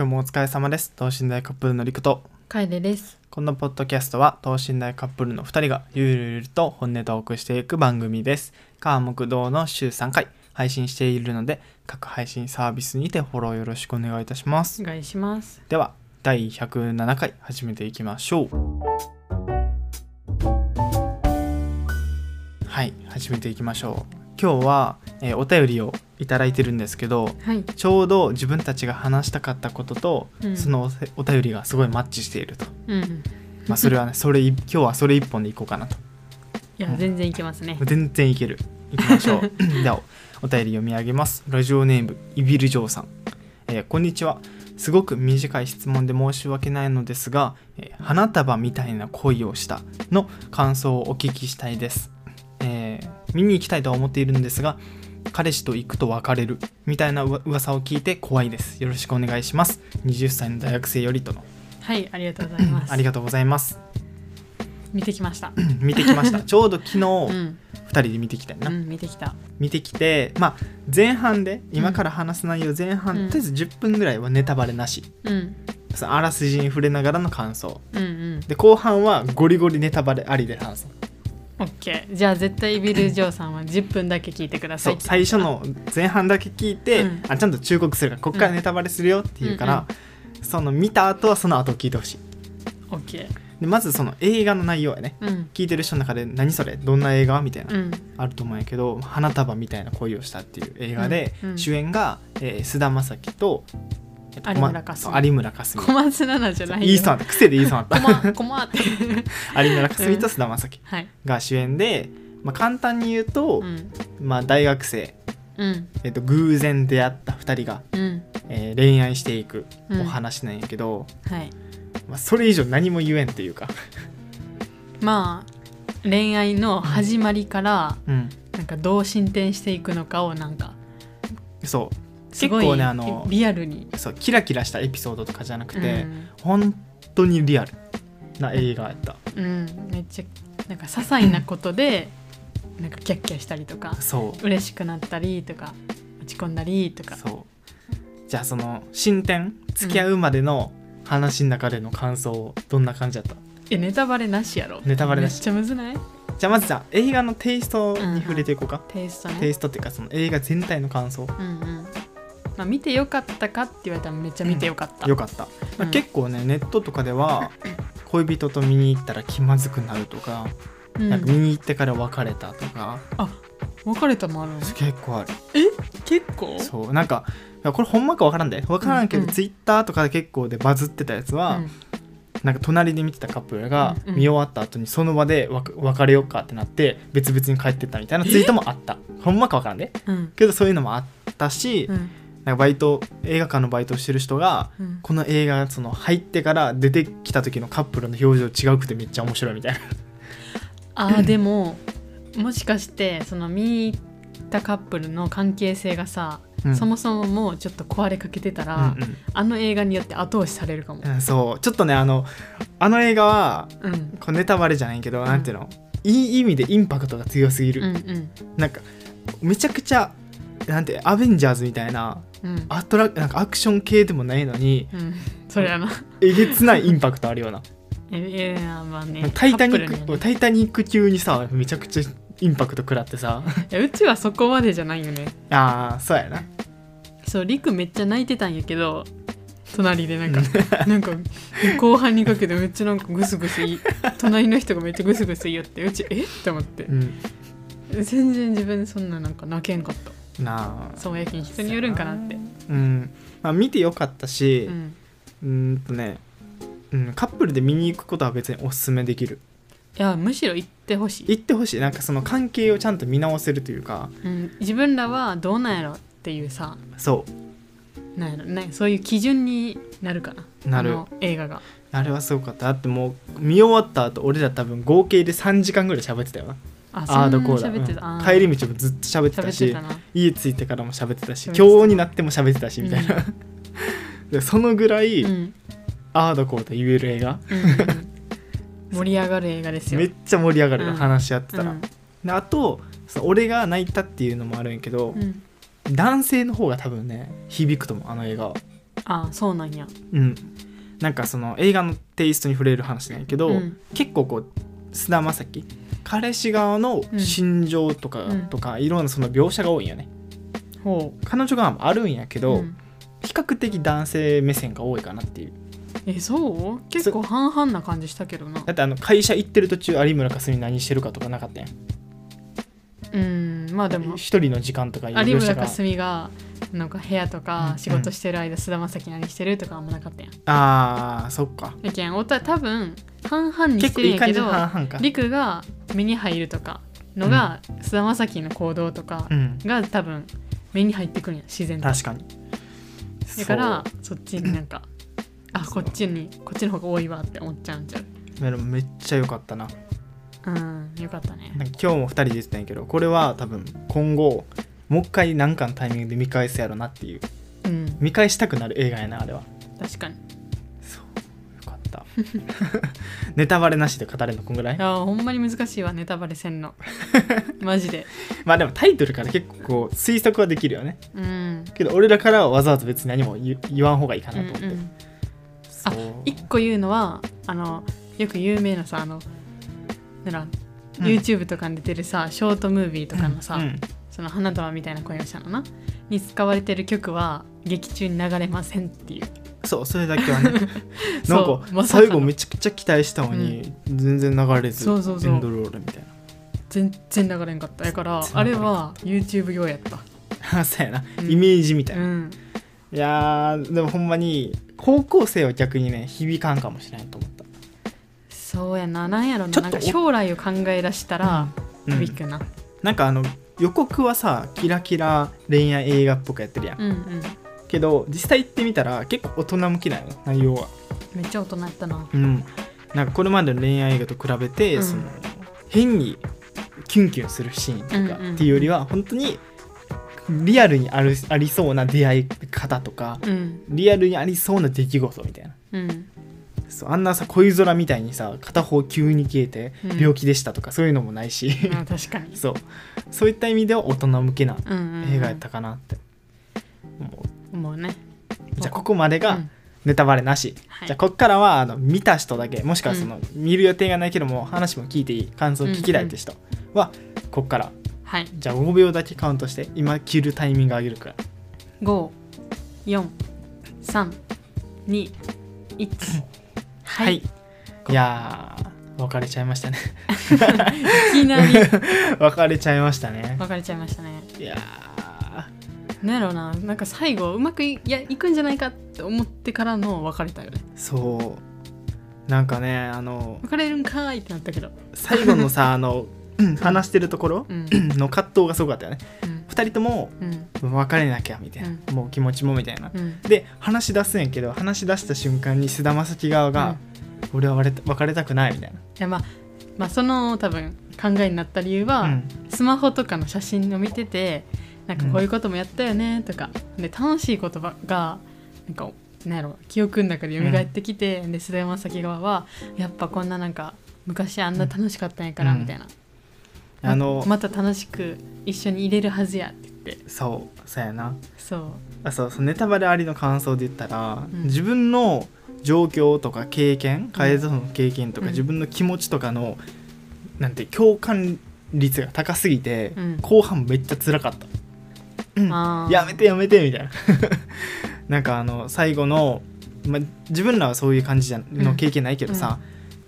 今日もお疲れ様です。等身大カップルのりくと。楓です。このポッドキャストは等身大カップルの2人がゆるゆると本音トークしていく番組です。川木道の週3回配信しているので各配信サービスにてフォローよろしくお願いいたします。お願いします。では第107回始めていきましょう。はい始めていきましょう今日は、えーお便りをいただいてるんですけどはい。ちょうど自分たちが話したかったことと、うん。そのおお便りがすごいマッチしていると、うん。まあ、それはねそれい今日はそれ一本でいこうかなと。いや、全然いけますね。全然いける。いきましょう。ではお便り読み上げます。ラジオネームイビルジョーさん、えーこんにちは。すごく短い質問で申し訳ないのですが、えー花束みたいな恋をしたの感想をお聞きしたいです、えー見に行きたいとは思っているんですが彼氏と行くと別れるみたいな噂を聞いて怖いですよろしくお願いします20歳の大学生よりとのはい、ありがとうございます。ありがとうございます見てきました。見てきました ちょうど昨日う2ん。人で見てきたよな、うん、見てきた。見てきてまあ前半で今から話す内容前半、うんとりあえず10分ぐらいはネタバレなしうん。そのあらすじに触れながらの感想うんうん。で後半はゴリゴリネタバレありで話すオッケー。じゃあ、絶対ビル・ジョーさんは10分だけ聞いてくださそいう最初の前半だけ聞いて、うん。あちゃんと忠告するからこっからネタバレするよって言うから、その見た後はその後聞いてほしい。オッケでまずその映画の内容やね。ー。うん。聞いてる人の中で何それ？どんな映画？みたいな、うん。あると思うんやけど花束みたいな恋をしたっていう映画で、うん。うん。主演がえー菅、田将暉と有村架純有村架純小松菜奈じゃない言いそうなった癖で言いそうなったこま、こまって。有村架純と菅田将暉はい。が主演で、まあ、簡単に言うと、うん。まあ、大学生、うん。えっと、偶然出会った2人が、うん。えー恋愛していくうんお話なんやけど、はい。まあ、それ以上何も言えんっていうか、まあ、恋愛の始まりから、うん、なんかどう進展していくのかをなんかそう結構ねあのリアルに、そうキラキラしたエピソードとかじゃなくて、うん。本当にリアルな映画やった、うん、めっちゃなんか些細なことでなんかキャッキャしたりとかそう。嬉しくなったりとか落ち込んだりとか。そう。じゃあその進展付き合うまでの話の中での感想どんな感じだった、えネタバレなしやろ。ネタバレなし。めっちゃむずない？じゃあまずじゃあ映画のテイストに触れていこうか、テイストね。テイストっていうかその映画全体の感想。うんうんまあ、見てよかったかって言われたらめっちゃ見てよかった、よかった、結構ねネットとかでは恋人と見に行ったら気まずくなるとか,、うん。なんか見に行ってから別れたとか。別れたもあるの？結構ある。結構？そう。なんかこれほんまか分からんで。分からんけど、うんうん。ツイッターとかで結構でバズってたやつは、なんか隣で見てたカップルがうんうん。見終わった後にその場でわ別れようかってなって別々に帰ってったみたいなツイートもあった。ほんまか分からんで。うん。けどそういうのもあったし、うんなんかバイト映画館のバイトをしてる人がうん。この映画その入ってから出てきた時のカップルの表情違うくてめっちゃ面白いみたいな。あー でももしかしてその見に行ったカップルの関係性がさ、うん。そもそももうちょっと壊れかけてたら、うんあの映画によって後押しされるかも。うんうんそう。ちょっとねあのあの映画はうん。これネタバレじゃないけど、ん。なんていうの？いい意味でインパクトが強すぎる、うんうん。なんかめちゃくちゃなんてアベンジャーズみたいなうん。アトラなんかアクション系でもないのにうん。それやな。えげつないインパクトあるような。ええまあね。タイタニック、ね。タイタニック級にさめちゃくちゃインパクト食らってさ。いやうちはそこまでじゃないよね。ああそうやな。そうリクめっちゃ泣いてたんやけど隣でなんかなんか後半にかけてめっちゃなんかグスグスい隣の人がめっちゃグスグス言ってうちえ？って思って。うん。全然自分そんななんか泣けんかったなあ。そうやけん人によるんかなって。うん。まあ見てよかったしうん。んとね、うん、カップルで見に行くことは別におすすめできる。いやむしろ行ってほしい、行ってほしい。なんかその関係をちゃんと見直せるというか。うん、自分らはどうなんやろっていうさ。そう。なんやろ。ねそういう基準になるかな。なる。映画が。あれはすごかった。だってもう見終わった後俺ら多分合計で3時間ぐらい喋ってたよなあああだ？こうだ、うん。帰り道もずっと喋ってたし家着いてからも喋ってたし今日になっても喋ってたしみたいな、でそのぐらい、うん。うんああだこうだ言える映画。うんうん盛り上がる映画ですよ。めっちゃ盛り上がる話し合ってたら、うん。であとそう俺が泣いたっていうのもあるんやけど、うん。男性の方が多分ね響くと思うあの映画は。ああそうなんや。うん。なんかその映画のテイストに触れる話なんやけど、うん。結構こう菅田将暉彼氏側の心情とか、うん。とかいろんなその描写が多いんよね。ほ彼女側もあるんやけう、ど、ん。比較的男性目線が多いかなっていう。えそう？結構半々な感じしたけどな。だってあの会社行ってる途中有村架純何してるかとかなかったやんうんまあでも。一人の時間とか有村架純がなんか部屋とうん。か仕事してる間菅田将暉何してるとかあんまなかったやん。あーそっか。やけんおた多分半々にしてるんやけど陸が目に入るとかのが菅田将暉の行動とかうん。が多分目に入ってくるんや自然と。確かに。だからそっちになんか あこっちにこっちの方が多いわって思っちゃうんちゃう。めっちゃ良かったなうんよかったね。今日も2人で言ってたんやけどこれは多分今後もう一回何かのタイミングで見返すやろなっていう。うん。見返したくなる映画やなあれは。確かに。そうよかった。ネタバレなしで語れるのこんぐらい？いやほんまに難しいわネタバレせんの。マジで。まあでもタイトルから結構推測はできるよね。うん。けど俺らからはわざわざ別に何も言言わん方がいいかうなんと思って、うんそう。一個言うのはあのよく有名なさあのなん YouTube とかに出てるさ、ショートムービーとかのさ、うん。その花束みたいな声をしたのな。に使われてる曲は劇中に流れませんっていう。そうそれだけはね。なんかま最後めちゃくちゃ期待したのに、全然流れずそうそうそう。エンドロールみたい全然流れんかった。だからあれは YouTube 用やった。な そうやな、うん。イメージみたいうな、ん。いやーでもほんまに高校生は逆にね響かんかもしれないと思ったそうやな。なんやろちょっとななんか将来を考え出したらうん。響くな。なんかあの予告はさキラキラ恋愛映画っぽくやってるやん、うんうん。けど実際行ってみたら結構大人向きなの内容は。めっちゃ大人やったな。うん。なんかこれまでの恋愛映画と比べて、うん。その変にキュンキュンするシーンとかうんうん。っていうよりは本当にリアルにあるありそうな出会い方とかうん。リアルにありそうな出来事みたいな。うんそうあんなさ恋空みたいにさ片方急に消えてうん。病気でしたとか、そういうのもないし。あ確かに。そう。そういった意味では大人向けなうんうんうん。映画やったかなって。思う、もうね。じゃあここまでがうん。ネタバレなし、はい。じゃあこっからはあの見た人だけもしくはその、見る予定がないけども話も聞いていい感想聞きたいって人は、こっから。はい。じゃあ5秒だけカウントして今切るタイミング上げるから54321 はい、はい。い、やー別れちゃいましたね。いきなり。別れちゃいましたね。別れちゃいましたね。いやなんやろうな。なんか最後うまくいいやいくんじゃないかって思ってからの別れたよね。ーそう。なんかねあの別れるんかーいってなったけど。最後のさあのうん話してるところうん。の葛藤がすごかったよね。うん2人ともうん。別れなきゃみたいな、もう気持ちもみたいな。うん。で話し出すんやけど話し出した瞬間に菅田将暉側が、俺は別れたくないみたいいやまあまあその多分考えになった理由は、な、うん。スマホとかの写真を見ててなんかこういうこともやったよねとか、で楽しい言葉がなんかなんやろ記憶の中で蘇ってきて、で菅田将暉側はやっぱこんななんか昔あんな楽しかったんやからうん。みたいな、あの、また楽しく一緒に入れるはずやって言って。そうそうやな。そう。あそうそうネタバレありの感想で言ったら、うん。自分の状況とか経験楓との経験とか、うん。自分の気持ちとかのなんて共感率が高すぎて、うん。後半めっちゃ辛かった、やめてやめてみたいな。なんかあの最後の、ま、自分らはそういう感じじゃの経験ないけどさ、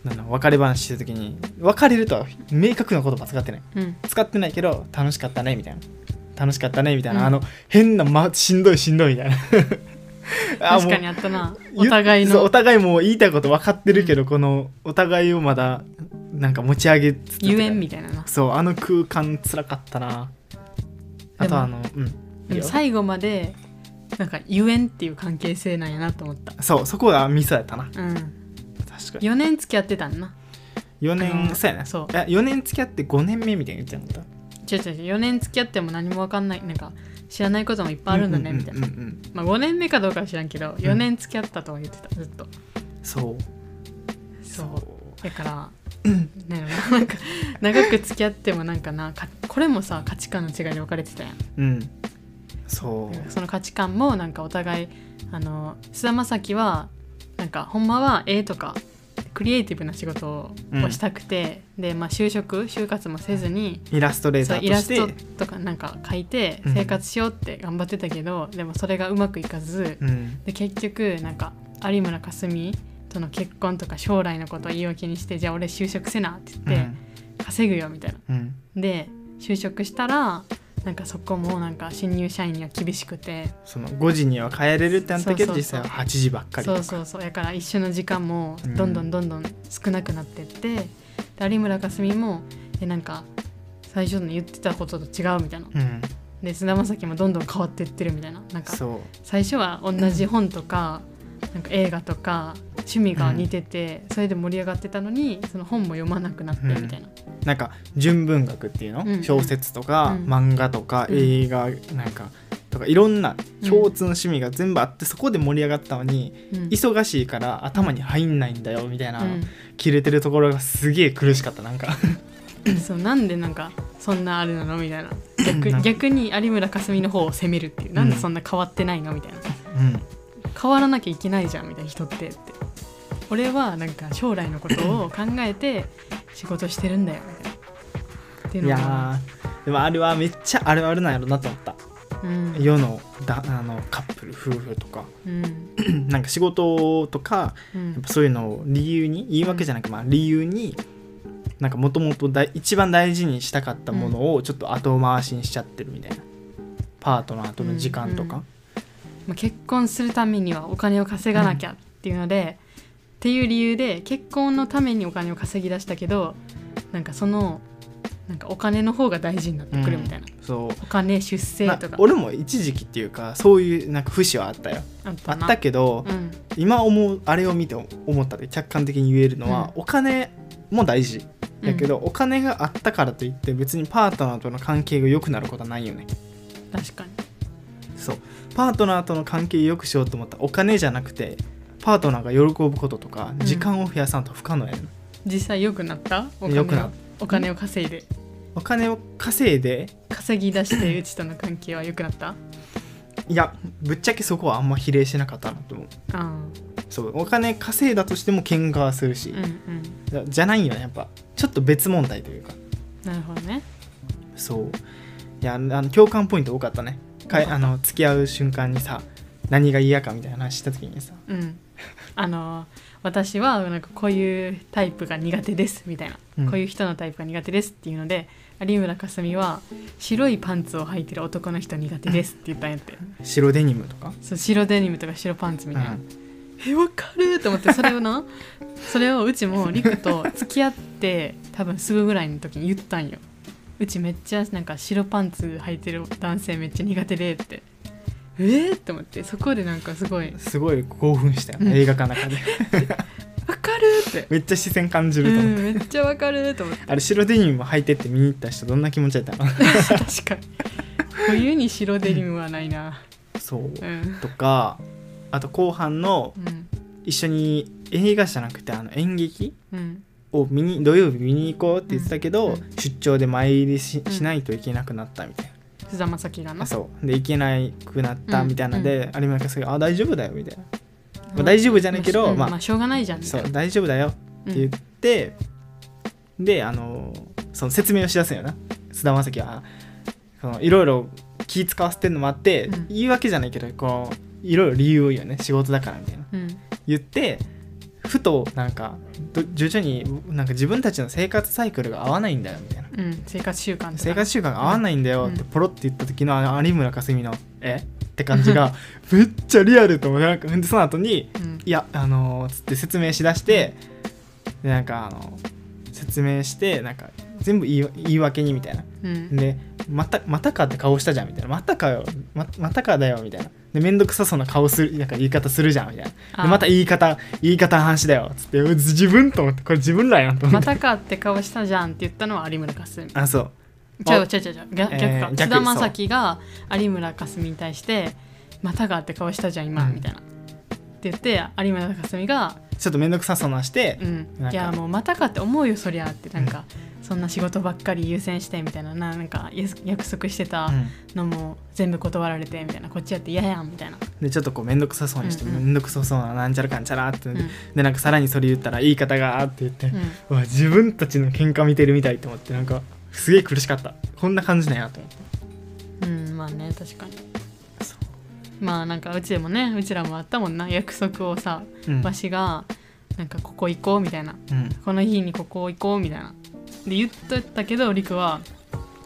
なんだ別れ話してる時に別れるとは明確な言葉使ってない。うん。使ってないけど楽しかったねみたいな。楽しかったねみたいな、うん。あの変な、ま、しんどいしんどいみたいな。あ確かにもあったな。うお互いの。お互いもう言いたいこと分かってるけど、このお互いをまだなんか持ち上げつつゆえんみたいなな。そうあの空間つらかったな。あとはあのうん。最後までなんかゆえんっていう関係性なんやなと思った。そうそこがミスやったな。うん確かに。4年付き合ってたんな。4あ年のそうやねそう。いや4年付き合って5年目みたいに言ってなかっ違う違う違う。4年付き合っても何も分かんない。なんか知らないこともいっぱいあるんだねみたいな、うんうんうん。うんまあ5年目かどうかは知らんけど4年付き合ったとは言ってた。ずっと。そう。そう。だからなんやろななんか長く付き合ってもなんかなかこれもさ価値観の違いで分かれてたやん。うん。そう。その価値観もなんかお互いあの菅田将暉はなんかほんまは絵とかクリエイティブな仕事をしたくて、で、まあ、就職就活もせずにイラストレータそうイラーとしてストとかなんか描いてうん。生活しようって頑張ってたけど、でもそれがうまくいかずうん。で結局なんか有村架純との結婚とか将来のことを言い訳にしてじゃあ俺就職せなってう言って、ん。稼ぐよみたいな。うん。で就職したらなんかそこもなんか新入社員には厳しくて。その5時には帰れるってなったけど実際は8時ばっかりそうそうそう。だから一緒の時間もどんどんどんどん少なくなってって、で有村架純もえなんか最初の言ってたことと違うみたいな。うん。で菅田将暉もどんどん変わっていってるみたいな。なんか最初は同じ本とかなんか映画とか趣味が似てて、それで盛り上がってたのにその本も読まなくなってみたいな、なんか純文学っていうの、うん。小説とか、うん。漫画とか、うん。映画なんかとかいろんな共通の趣味が全部あって、そこで盛り上がったのにうん。忙しいから頭に入んないんだよみたいな、う切れてるところがすげえ苦しかったなんか。ん、そうなんでなんかそんなあれなのみたいな。逆逆に有村架純の方を責めるっていう。なんでそんな変わってないのみたいな。うん変わらなきゃいけないじゃんみたいな人ってって俺はなんか将来のことを考えて仕事してるんだよみたいな。っていういのが。やーでもあれはめっちゃあるあるなんやろなと思った。うん。世のだあのカップル夫婦とか。うん。なんか仕事とかうん。やっぱそういうのを理由に言い訳じゃなくまあ理由になんかもともと一番大事にしたかったものをちょっと後回しにしちゃってるみたいな。パートナーとの時間とか、まあ、結婚するためにはお金を稼がなきゃっていうので、っていう理由で結婚のためにお金を稼ぎ出したけどなんかそのなんかお金の方が大事になってくるみたいな、そう。お金出世なとか。俺も一時期っていうかそういうなんか節はあったよ。あったけど、うん。今思うあれを見て思ったで客観的に言えるのは、お金も大事。だけど、お金があったからといって別にパートナーとの関係が良くなることはないよね。確かに。そうパートナーとの関係を良くしようと思ったらお金じゃなくてパートナーが喜ぶこととかうん。時間を増やさんと不可能やね、ん、実際良くなった？お金くなっお金を稼いで？お金を稼いで？稼ぎ出してうちとの関係は良くなった？いやぶっちゃけそこはあんま比例しなかったなと思う。あそう。お金稼いだとしても喧嘩はするし。あ、うんうん。じゃじゃないよねやっぱ。ちょっと別問題というか。なるほどね。そう。いやあの共感ポイント多かったねかあの付き合う瞬間にさ何が嫌かみたいな話した時にさうん。あの私はなんかこういうタイプが苦手ですみたいな、うん。こういう人のタイプが苦手ですっていうので有村架純は白いパンツを履いてる男の人苦手ですって言ったんやって。白デニムとか？そう白デニムとか白パンツみたいな、うん。えわかると思ってそれをな それをうちもリクと付き合って多分すぐぐらいの時に言ったんようちめっちゃなんか白パンツ履いてる男性めっちゃ苦手でって。えー、って思ってそこでなんかすごい。すごい興奮したよね、うん。映画館の中で。わかるって。めっちゃ視線感じうると思って、んめっちゃわかると思って。あれ白デニム履いてって見に行った人どんな気持ちだったの？確かに。冬に白デニムはないな。そう。うん。とかあと後半のうん。一緒に映画じゃなくてあの演劇うんを見に土曜日見に行こうって言ってたけど、うん。出張で参りしうんしないといけなくなったみたい菅田将暉がな、なそう。で行けなくなったうんみたいな。ので、有村架純が「あ大丈夫だよ」みたいな、まあ大丈夫じゃないけどまあうんまあしょうがないじゃんそいうな大丈夫だよって言って、であのその説明をしだすんよな菅田将暉はそのいろいろ気使わせてるのもあって、うん言い訳じゃないけどこういろいろ理由を言うよね仕事だからみたいなうん言ってふとなんかど徐々になんか自分たちの生活サイクルが合わないんだよみたいな。うん、生活習慣生活習慣が合わないんだよってうん。ポロって言った時の有村架純の「えって感じが めっちゃリアルと思ってなんかでその後にうん。いやあのーつって説明しだしてでなんかあの説明してなんか全部言い言い訳にみたいな。うん。でまたまたかって顔したじゃんみたいな。またかよままたかだよみたいなでめんどくさそうな顔するなんか言い方するじゃんみたいな。あでまた言い方言い方の話だよ。つってう自分と思ってこれ自分らやんと思って、またかって顔したじゃんって言ったのは有村架純。あそう。違う違う違う違う逆えー菅田将暉が有村架純に対して「またがって顔したじゃん今」うん。みたいな。って言って有村架純が「ちょっと面倒くさそうなしてう、ん。いやもうまたかって思うよそりゃ。ってなんか、そんな仕事ばっかり優先してみたいなななんか約束してたうん。のも全部断られてみたいなこっちやって嫌やんみたいな、でちょっとこう面倒くさそうにしてうんうん面倒くさそうななんちゃらかんちゃらって、うん。でなんかさらにそれ言ったら言い方がって言って、うん。うわ自分たちの喧嘩見てるみたいと思ってなんかすげえ苦しかった。こんな感じなんやと思って。うん、まあね確かにまあなんかうちでもねうちらもあったもんな約束をさうん。わしがなんかここ行こうみたいな。うん。この日にここ行こうみたいな。で言っとったけどりくは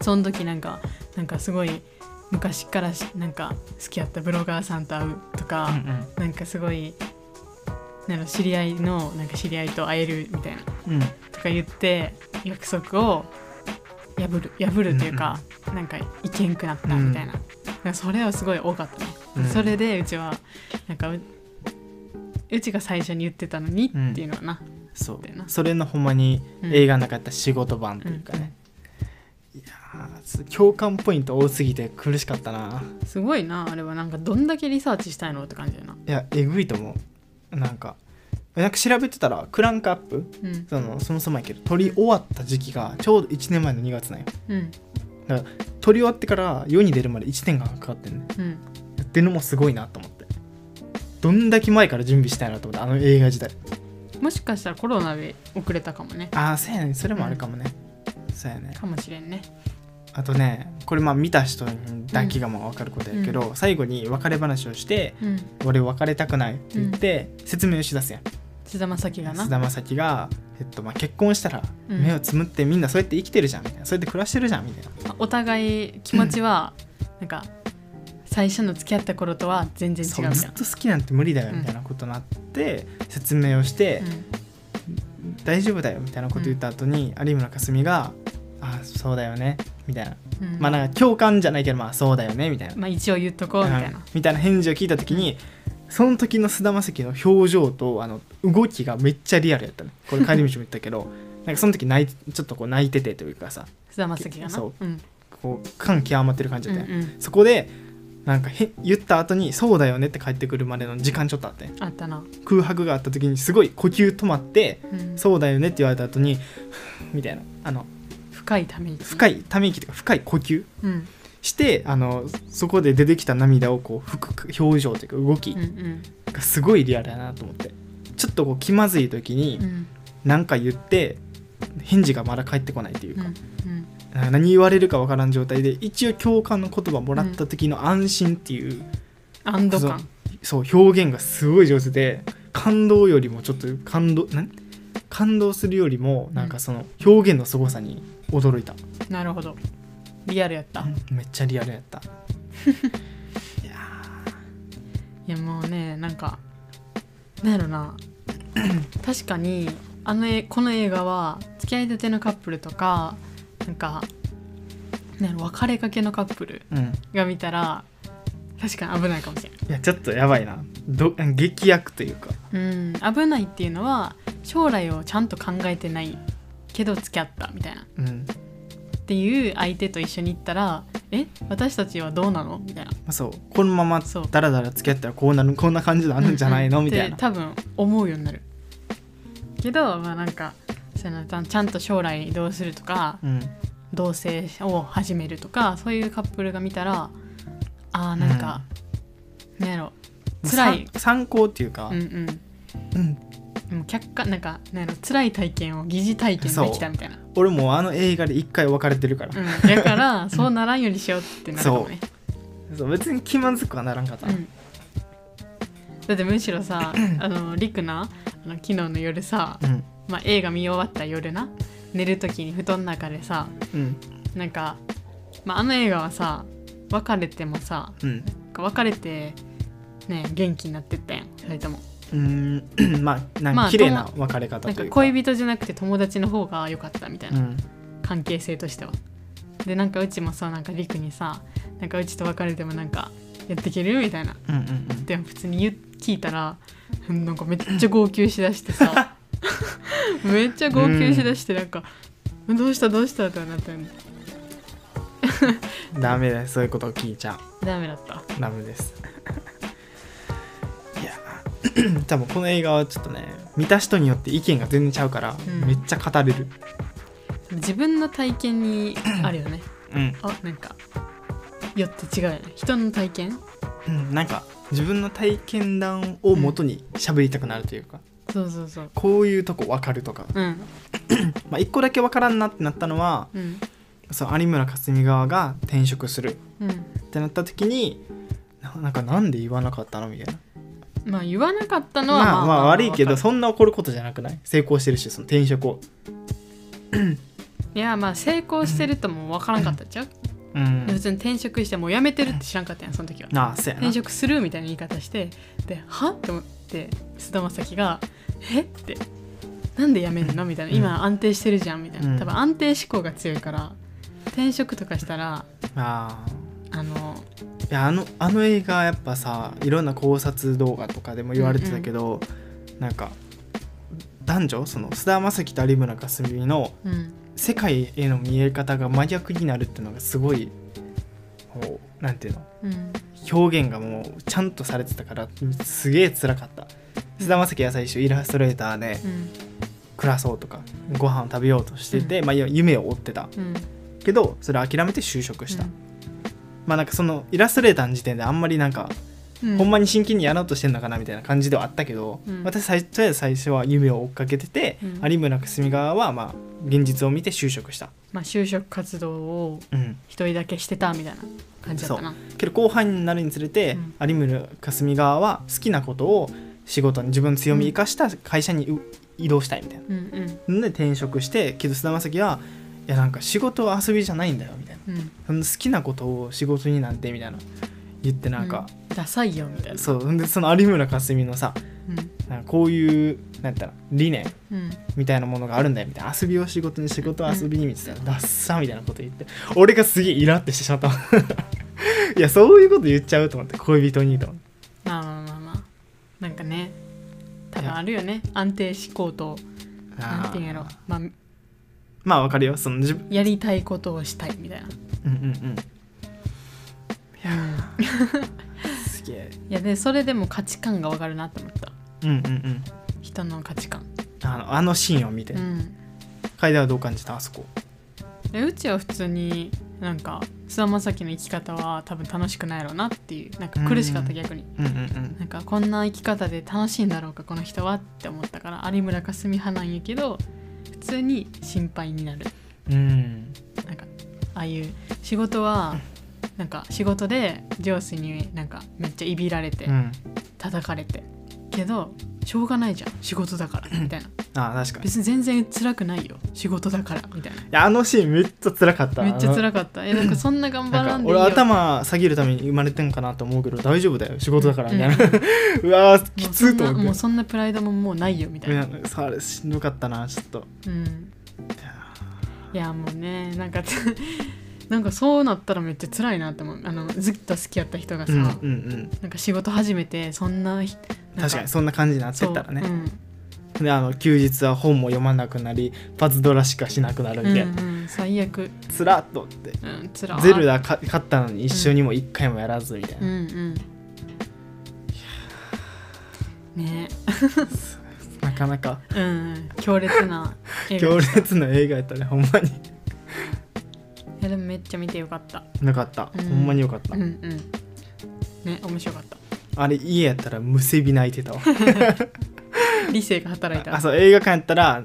その時なんかなんかすごい昔からしなんか好きやったブロガーさんと会うとか、なんかすごいなんか知り合いのなんか知り合いと会えるみたいなうん。うんとか言って約束を破る破るというか、なんかいけんくなったみたいな,、なんかそれはすごい多かったね、うん。それでうちはなんかううちが最初に言ってたのにっていうのはな、そう。だよな。それのほんまにうん。映画の中やった仕事版というかね、いやー共感ポイント多すぎて苦しかったな。すごいなあれはなんかどんだけリサーチしたいのって感じだよな。いやえぐいと思う。なんかなんか調べてたらクランクアップうん。そのそもそもやけど撮り終わった時期がちょうど1年前の2月なんよ。うん。撮り終わってから世に出るまで1年間かかってんねうん。やってるのもすごいなと思って。どんだけ前から準備したいなと思ってあの映画自体もしかしたらコロナで遅れたかもね。ああそうやね。それもあるかもね、そうやね。かもしれんね。あとねこれまあ見た人だけがまあ分かることやけど、最後に別れ話をしてうん「俺別れたくない」って言って説明をしだすやん。菅田将暉がな。菅田将暉が、えっとまあ、結婚したらうん。目をつむってみんなそうやって生きてるじゃんみたいな。そうやって暮らしてるじゃんみたいな。まあお互い気持ちはなんか最初の付き合った頃とは全然違うずっと好きなんて無理だよみたいなことになって、説明をして、大丈夫だよみたいなこと言った後に、有村架純が「あそうだよね」みたいな、うん。うんまあなんか共感じゃないけどまあそうだよねみたいな、まあ一応言っとこうみたいな。うんみたいな返事を聞いた時に、その時の菅田将暉の表情とあの動きがめっちゃリアルやったねこれ帰り道も言ったけど なんかその時泣いちょっとこう泣いててというかさ。菅田将暉がな。そう。うん。こう感極まってる感じうんだったよ、うん。そこでなんかへ言った後に「そうだよね」って帰ってくるまでの時間ちょっとあって。あったな、空白があった時にすごい呼吸止まって「うん。そうだよね」って言われた後にみたいな。あの深いため息。深いため息というか深い呼吸うん。してあのそこで出てきた涙をこう拭く表情というか動きうんうん。がすごいリアルだなと思って。ちょっとこう気まずい時にうん。何か言って返事がまだ返ってこないというか、うん。うん何言われるかわからん状態で一応共感の言葉もらった時の安心っていう、安堵感。そう表現がすごい上手で感動よりもちょっと感動なん？感動するよりもなんかその表現の凄さに驚いた、なるほど。リアルやった、めっちゃリアルやった。いやいやもうねなんかなんやろな。確かにあのえこの映画は付き合いたてのカップルとかなんか別れかけのカップルーうん。が見たら確かに危ないかもしれないいやちょっとやばいな。ど劇薬というか。うん。危ないっていうのは将来をちゃんと考えてないけど付き合ったみたいな。っうん。ていう相手と一緒に行ったらえ私たちはどうなの？みたいな。まあ、そう。このままそう。ダラダラ付き合ったらこうなるこんな感じになるんじゃないの、うん。みたいな。多分思うようになる。けどまあなんかそのちゃんと将来どうするとかうん。同棲を始めるとかそういうカップルが見たらあーなんか、なんやろ。辛い。さ参考っていうか、うんうん。うん。でも客観なんかなんやろ辛い体験を疑似体験できたみたいな。俺もうあの映画で一回別れてるから、うん、だから そうならんようにしようってなるかもね。そう。別に気まずくはならんかった。な、うん、だってむしろさ あのりくなあの昨日の夜さ、うんまあ、映画見終わった夜な。寝る時に布団の中でさうん。なんか、まあ、あの映画はさ別れてもさうん。別れてね元気になってったやん2人とも。うーん。まあなんまあか綺麗な別れ方というか,、恋人じゃなくて友達の方が良かったみたいな、うん。関係性としては。でなんかうちもさなんかりくにさなんかうちと別れてもなんかやっていけるみたいな。うんうんうん。でも普通に言う聞いたらうんなんかめっちゃ号泣しだしてさ めっちゃ号泣しだしてなんか「どうしたどうした?」ってなったんでダメだよそういうことを聞いちゃダメだった。ダメです。いや 多分この映画はちょっとね見た人によって意見が全然ちゃうから、うん。めっちゃ語れる。自分の体験にあるよね。うん、あなんかよって違うよね。人の体験？うん、なんか自分の体験談を元に喋りたくなるというか、そうそうそう。こういうとこ分かるとか、うん。まあ、一個だけ分からんなってなったのはうん。その有村架純側が転職する。うん。ってなった時にななんかなんで言わなかったのみたいな。まあ言わなかったのはまあまあ悪いけどそんな怒ることじゃなくない？成功してるしその転職を。るいやまあ成功してるとも分からんかったんちゃう、うん。普通に転職してもう辞めてるって知らんかったやんその時は。ああやな。転職するみたいな言い方してでは？って思って菅田将暉が「え？っ?」て「なんで辞めんの?」みたいな「今安定してるじゃん」みたいな、うん。多分安定志向が強いから転職とかしたらあああのいやあのあの映画やっぱさいろんな考察動画とかでも言われてたけど、なんか男女？その菅田将暉と有村架純のうん。世界への見え方が真逆になるっていうのがすごいこうなんていうの？うん。表現がもうちゃんとされてたからすげえ辛かった。菅田将暉は最初イラストレーターでうん。暮らそうとかご飯を食べようとしてて、まあ、夢を追ってた。うん。けどそれ諦めて就職した、まあなんかそのイラストレーターの時点であんまりなんかうん。ほんまに真剣にやろうとしてんのかなみたいな感じではあったけど、うん。私最とりあえず最初は夢を追っかけてて、うん。有村架純側はまあ現実を見て就職した、まあ就職活動をうん、一人だけしてたみたいな感じだったな。けど後半になるにつれて、有村架純側は好きなことを仕事に自分の強み生かした会社にう移動したいみたいうんうん。なで転職してけど菅田将暉はいやなんか仕事は遊びじゃないんだよみたいな。うん。好きなことを仕事になんてみたいな言ってなんか、うん。ダサいよみたいな。そうでその有村架純のさうん。なんかこういうなんたら理念うん。みたいなものがあるんだよみたいな。遊びを仕事に仕事は遊びにみたいな、ダッサみたいなこと言って俺がすげえイラってしてしまった。いやそういうこと言っちゃうと思って恋人にと思って。まあまあまあまあ。なんかね多分あるよね。安定志向となんていうんやろ。まあまあわかるよ。その自分。やりたいことをしたいみたいな。うんうんうんうんすげえ。いやでそれでも価値観が分かるなと思った。うんうんうん。人の価値観。あのあのシーンを見て、うん。楓はどう感じた？あそこ。でうちは普通になんか菅田将暉の生き方は多分楽しくないやろうなっていうなんか苦しかった逆に。うんうんうん。なんかこんな生き方で楽しいんだろうかこの人はって思ったから有村架純派なんやけど普通に心配になる。うん。なんかああいう仕事はなんか仕事で上司になんかめっちゃいびられてうん。叩かれて。けどしょうがないじゃん。仕事だから。みたいな。あ確かに。い別に全然辛くないよ。仕事だから。みたいな。やあのシーンめっちゃ辛かった。めっちゃ辛かかった。えなんかそんな頑張らなんでいいよ。頭下げるために生まれてんかなと思うけど大丈夫だよ。仕事だからみたいな、う わーきもうそんなつーと思って。もうそんなプライドももうないよみたいな、さあれしんどかったなちょっと。うん。いやもうねなんかなんかそうなったらめっちゃ辛いなって思う。あのずっと好きやった人がさ、うんうんうん。なんか仕事始めてそんな確かにそんな感じになってたらね。そう。うんであの休日は本も読まなくなりパズドラしかしなくなるみたいな、うんうん、最悪、つらっとって。うん、つら。ゼルダか勝ったのに一緒にも一回もやらずみたいな、うんうん。ね。なかなか。うんうん。強烈な 強烈な映画やったねほんまに。いやでもめっちゃ見てよかった。なかった、うん。ほんまによかった、うんうん。ね面白かった。あれ家やったらむせび泣いてたわ。理性が働いた。あそう映画館やったら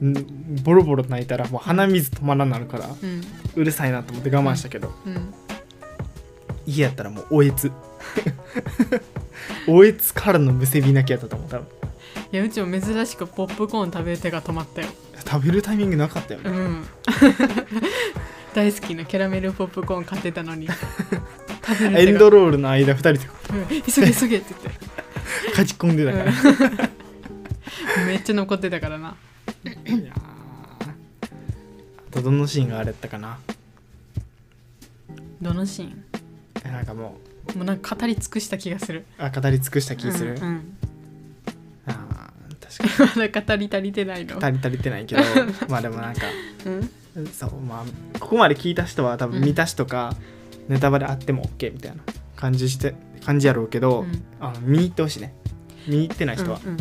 う、ん。んボロボロ泣いたらもう鼻水止まらんなるからうん。うるさいなと思って我慢したけど、うん。家やったらもうおえつ。おえつからのむせび泣きやったと思う多分。いやうちも珍しくポップコーン食べる手が止まったよ。食べるタイミングなかったよね、うん大好きなキャラメルポップコーン買ってたのに。食 べエンドロールの間2人でうん。急げ急げって言って。勝ち込んでたから、うん。めっちゃ残ってたからな。いやー。あとどのシーンがあれやったかな。どのシーン？えなんかもう。もうなんか語り尽くした気がする。あ語り尽くした気する、うんうん まだ語り足りてないの。に足り足りてないけど。まあでもなんかうん。そうまあここまで聞いた人は多分見た人か、ネタバレあっても OK みたいな感じして感じやろうけど、うん。あの見に行ってほしいね。見に行ってない人は。うんうん。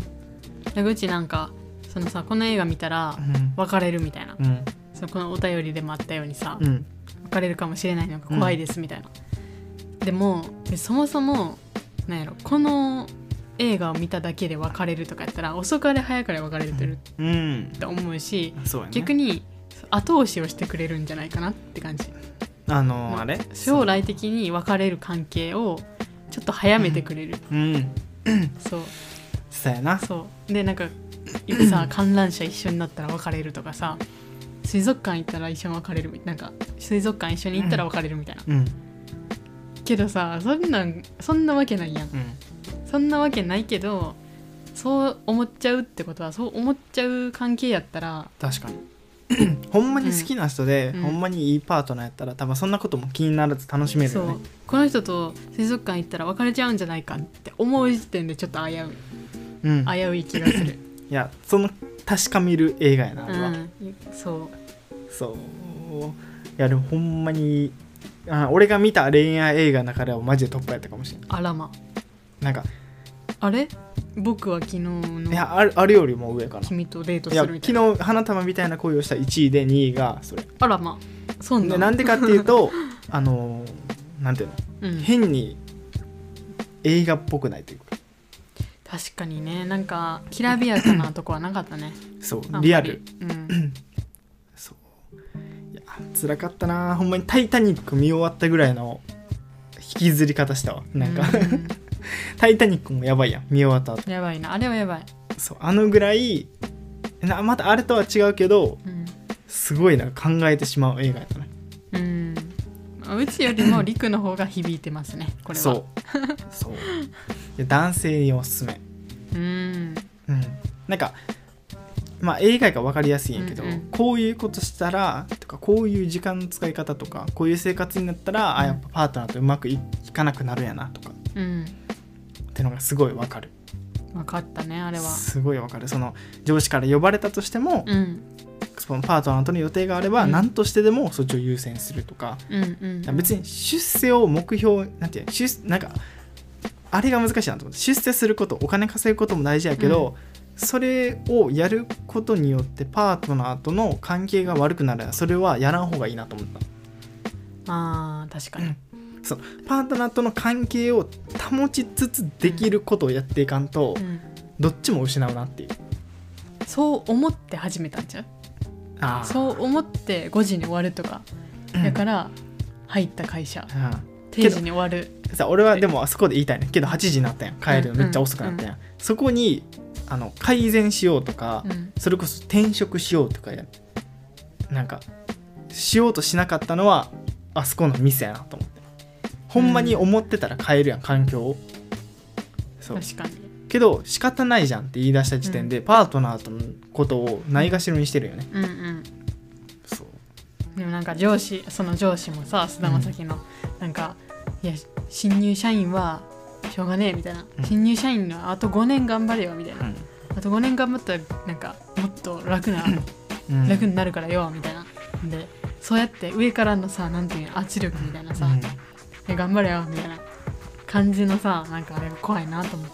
でうちなんかそのさこの映画見たらうん。別れるみたいな、うん。そのこのお便りでもあったようにさ、うん。別れるかもしれないのが怖いですみたいな、でもでそもそもなんやろこの映画を見ただけで別れるとかやったら遅かれ早かれ別れてるうん。って思うし、そうやね。逆に後押しをしてくれるんじゃないかなって感じ。あのーあれ？将来的に別れる関係をちょっと早めてくれる、うん。そう。そうやな。そう。でなんかよくさ 観覧車一緒になったら別れるとかさ水族館行ったら一緒に別れるみなんか水族館一緒に行ったら別れるみたいな、うん。けどさそんなんそんなわけないやん。うんそんなわけないけどそう思っちゃうってことはそう思っちゃう関係やったら確かに。ほんまに好きな人で、うん。ほんまにいいパートナーやったら多分そんなことも気にならず楽しめるそう。よねこの人と水族館行ったら別れちゃうんじゃないかって思う時点でちょっと危ううん。危うい気がする。いやその確かめる映画やな。あれは、うんそう。そう。いやでもほんまにあ俺が見た恋愛映画の中ではマジでトップやったかもしれないあらま。なんかあれ？僕は昨日いのやあるあれよりも上かな。君とデートすいやるみたいな。昨日花束みたいな恋をした1位で2位がそれ。あらまそうなんでなんでかっていうと あのーなんていうの？うん、変に映画っぽくないというか。確かにね。なんかきらびやかなとこはなかったね。そうあんまり。リアル。うん。そう。いや辛かったな。ほんまに「タイタニック」見終わったぐらいの引きずり方したわ。なんか。うん「タイタニック」もやばいやん。見終わった後。やばいな。あれはやばい、そうあのぐらいなまたあれとは違うけどうんすごいな考えてしまう映画やったね。うん、うちよりもリクの方が響いてますねこれは。そう。そう。男性におすすめ。うん。うん。なんかまあ映画が分かりやすいんやけど、うんうん。こういうことしたらとかこういう時間の使い方とかこういう生活になったら、あやっぱパートナーとうまくいいかなくなるんやなとかうん。ってのがすごい分かる。分かったねあれはすごい分かる。その上司から呼ばれたとしても、うんそのパートナーとの予定があれば、うん。何としてでもそっちを優先するとか、うんうん別に出世を目標なんていう出なんかあれが難しいなと思って出世することお金稼ぐことも大事やけど、それをやることによってパートナーとの関係が悪くなるそれはやらん方がいいなと思った。あー確かにパートナーとの関係を保ちつつできることをやっていかんと、うん。どっちも失うなっていう。そう思って始めたんちゃう？ああ。そう思って5時に終わるとか。だから入った会社。あ定時に終わる。あさ俺はでもあそこで言いたいねけど8時になったやん。帰るのめっちゃ遅くなったやん、そこにあの改善しようとか、うん。それこそ転職しようとかやなんかしようとしなかったのはあそこのミスやなと思ってほんまに思ってたら変えるやん環境を。そう。確かに。けど仕方ないじゃんって言い出した時点で、パートナーとのことをないがしろにしてるよね、うんうん。そう。でもなんか上司その上司もさ菅田将暉の、なんかいや新入社員はしょうがねえみたいな、うん。新入社員のあと5年頑張れよみたいな、うん。あと5年頑張ったらなんかもっと楽な、うん。楽になるからよみたいな。でそうやって上からのさなんていうの圧力みたいなさ、うん。え頑張れよみたいな感じのさなんかあれが怖いなと思って。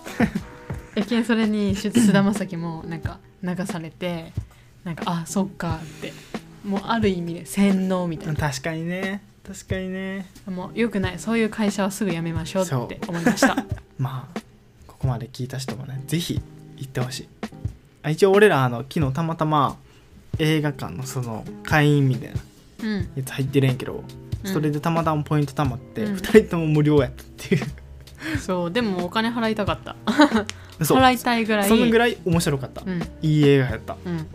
えけんそれに菅田将暉もなんか流されてなんかあそっかって。もうある意味で洗脳みたいな。確かにね。確かにね。もうよくない。そういう会社はすぐ辞めましょうって思いました。まあここまで聞いた人もねぜひ行ってほしい。あ一応俺らあの昨日たまたま映画館のその会員みたいなうん。やつ入ってるんやけど、うんそれでたまたまポイントたまって、うん。2人とも無料やったっていう。そうでもお金払いたかった。払いたいぐらい。そのぐらい面白かった、うん。いい映画やった。うん。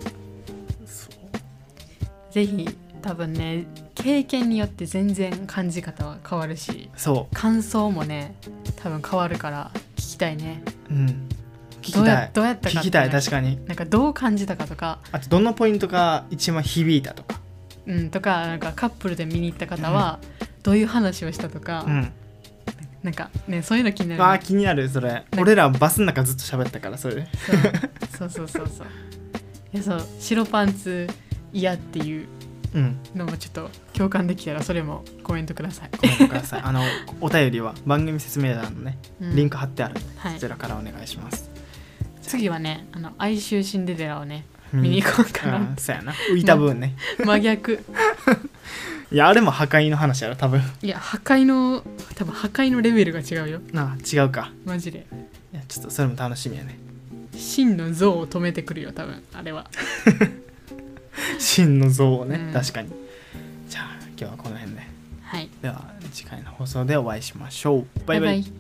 ぜひ多分ね経験によって全然感じ方は変わるしそ感想もね多分変わるから聞きたいね。ううん。聞きどうやどうやったか聞きたい確かに。なんかどう感じたかとか、あとどのポイントが一番響いたとかうん、とかなんかカップルで見に行った方はどういう話をしたとか、うん。なんかねそういうの気になる。ね、あー気になるそれ。俺らバスの中ずっと喋ったからそれ。でそうそうそうそう。そういやそう白パンツ嫌っていううん。のもちょっと共感できたらそれもコメントください、コメントください。あのお便りは番組説明欄のねうん。リンク貼ってあるんで、はい。そちらからお願いします。次はねあの哀愁シンデレラをね見に行こうかな。うんそうやな。浮いた分ね。真逆。いやあれも破壊の話やろ多分。いや破壊の多分破壊のレベルが違うよ。なあ違うか。マジで。いやちょっとそれも楽しみやね。真の像を止めてくるよ多分あれは。真の像をね、うん。確かに。じゃあ今日はこの辺で。はい。では次回の放送でお会いしましょう。バイバイ。バイバイ